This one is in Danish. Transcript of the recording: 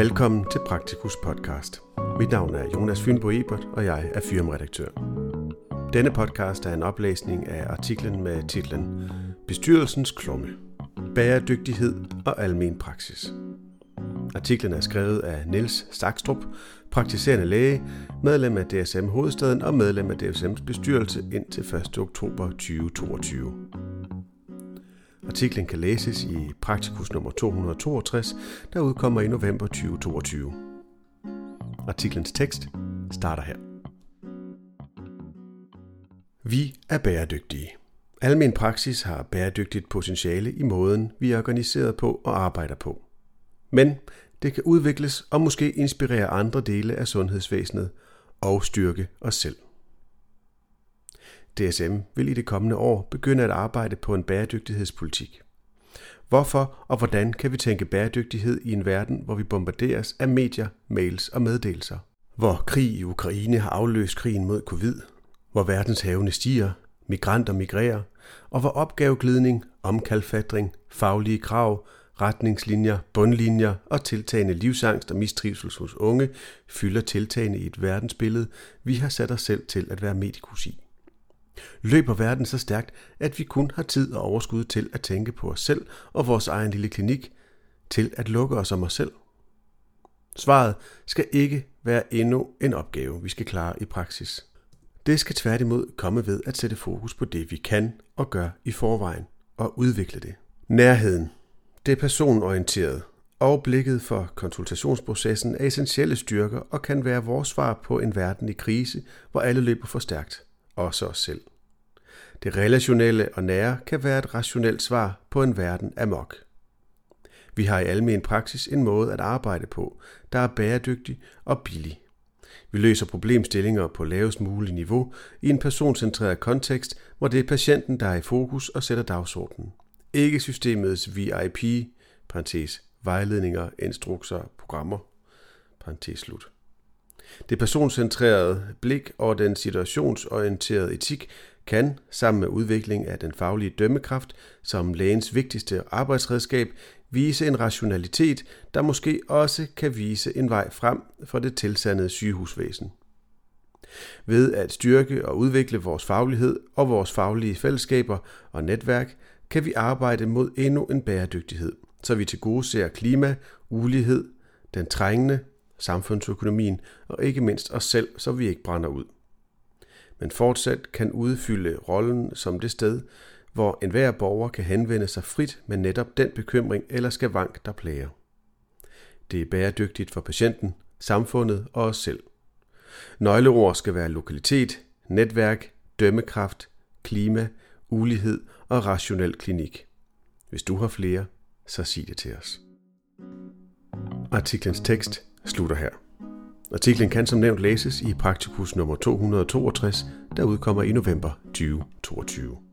Velkommen til Praktikus podcast. Mit navn er Jonas Fynbo Ebert, og jeg er firmaredaktør. Denne podcast er en oplæsning af artiklen med titlen Bestyrelsens klumme. Bæredygtighed og almen praksis. Artiklen er skrevet af Niels Sakstrup, praktiserende læge, medlem af DSM Hovedstaden og medlem af DSM's bestyrelse indtil 1. oktober 2022. Artiklen kan læses i Praktikus nummer 262, der udkommer i november 2022. Artiklens tekst starter her. Vi er bæredygtige. Almen praksis har bæredygtigt potentiale i måden, vi er organiseret på og arbejder på. Men det kan udvikles og måske inspirere andre dele af sundhedsvæsenet og styrke os selv. DSM vil i det kommende år begynde at arbejde på en bæredygtighedspolitik. Hvorfor og hvordan kan vi tænke bæredygtighed i en verden, hvor vi bombarderes af medier, mails og meddelelser? Hvor krig i Ukraine har afløst krigen mod covid, hvor verdenshavene stiger, migranter migrerer, og hvor opgaveglidning, omkalfatring, faglige krav, retningslinjer, bundlinjer og tiltagende livsangst og mistrivsel hos unge fylder tiltagende i et verdensbillede, vi har sat os selv til at være medikus i. Løber verden så stærkt, at vi kun har tid og overskud til at tænke på os selv og vores egen lille klinik, til at lukke os om os selv? Svaret skal ikke være endnu en opgave, vi skal klare i praksis. Det skal tværtimod komme ved at sætte fokus på det, vi kan og gør i forvejen, og udvikle det. Nærheden. Det er personorienteret, og blikket for konsultationsprocessen er essentielle styrker og kan være vores svar på en verden i krise, hvor alle løber for stærkt, også os selv. Det relationelle og nære kan være et rationelt svar på en verden amok. Vi har i almen praksis en måde at arbejde på, der er bæredygtig og billig. Vi løser problemstillinger på lavest mulig niveau i en personcentreret kontekst, hvor det er patienten, der er i fokus og sætter dagsordenen. Ikke systemets VIP, parentes, vejledninger, instrukser, programmer, parentes slut. Det personcentrerede blik og den situationsorienterede etik kan, sammen med udvikling af den faglige dømmekraft som lægens vigtigste arbejdsredskab, vise en rationalitet, der måske også kan vise en vej frem for det tilsandede sygehusvæsen. Ved at styrke og udvikle vores faglighed og vores faglige fællesskaber og netværk, kan vi arbejde mod endnu en bæredygtighed, så vi til gode ser klima, ulighed, den trængende, samfundsøkonomien og ikke mindst os selv, så vi ikke brænder ud. Men fortsat kan udfylde rollen som det sted, hvor enhver borger kan henvende sig frit med netop den bekymring eller skavank, der plager. Det er bæredygtigt for patienten, samfundet og os selv. Nøgleord skal være lokalitet, netværk, dømmekraft, klima, ulighed og rationel klinik. Hvis du har flere, så sig det til os. Artiklens tekst slutter her. Artiklen kan som nævnt læses i Praktikus nummer 262, der udkommer i november 2022.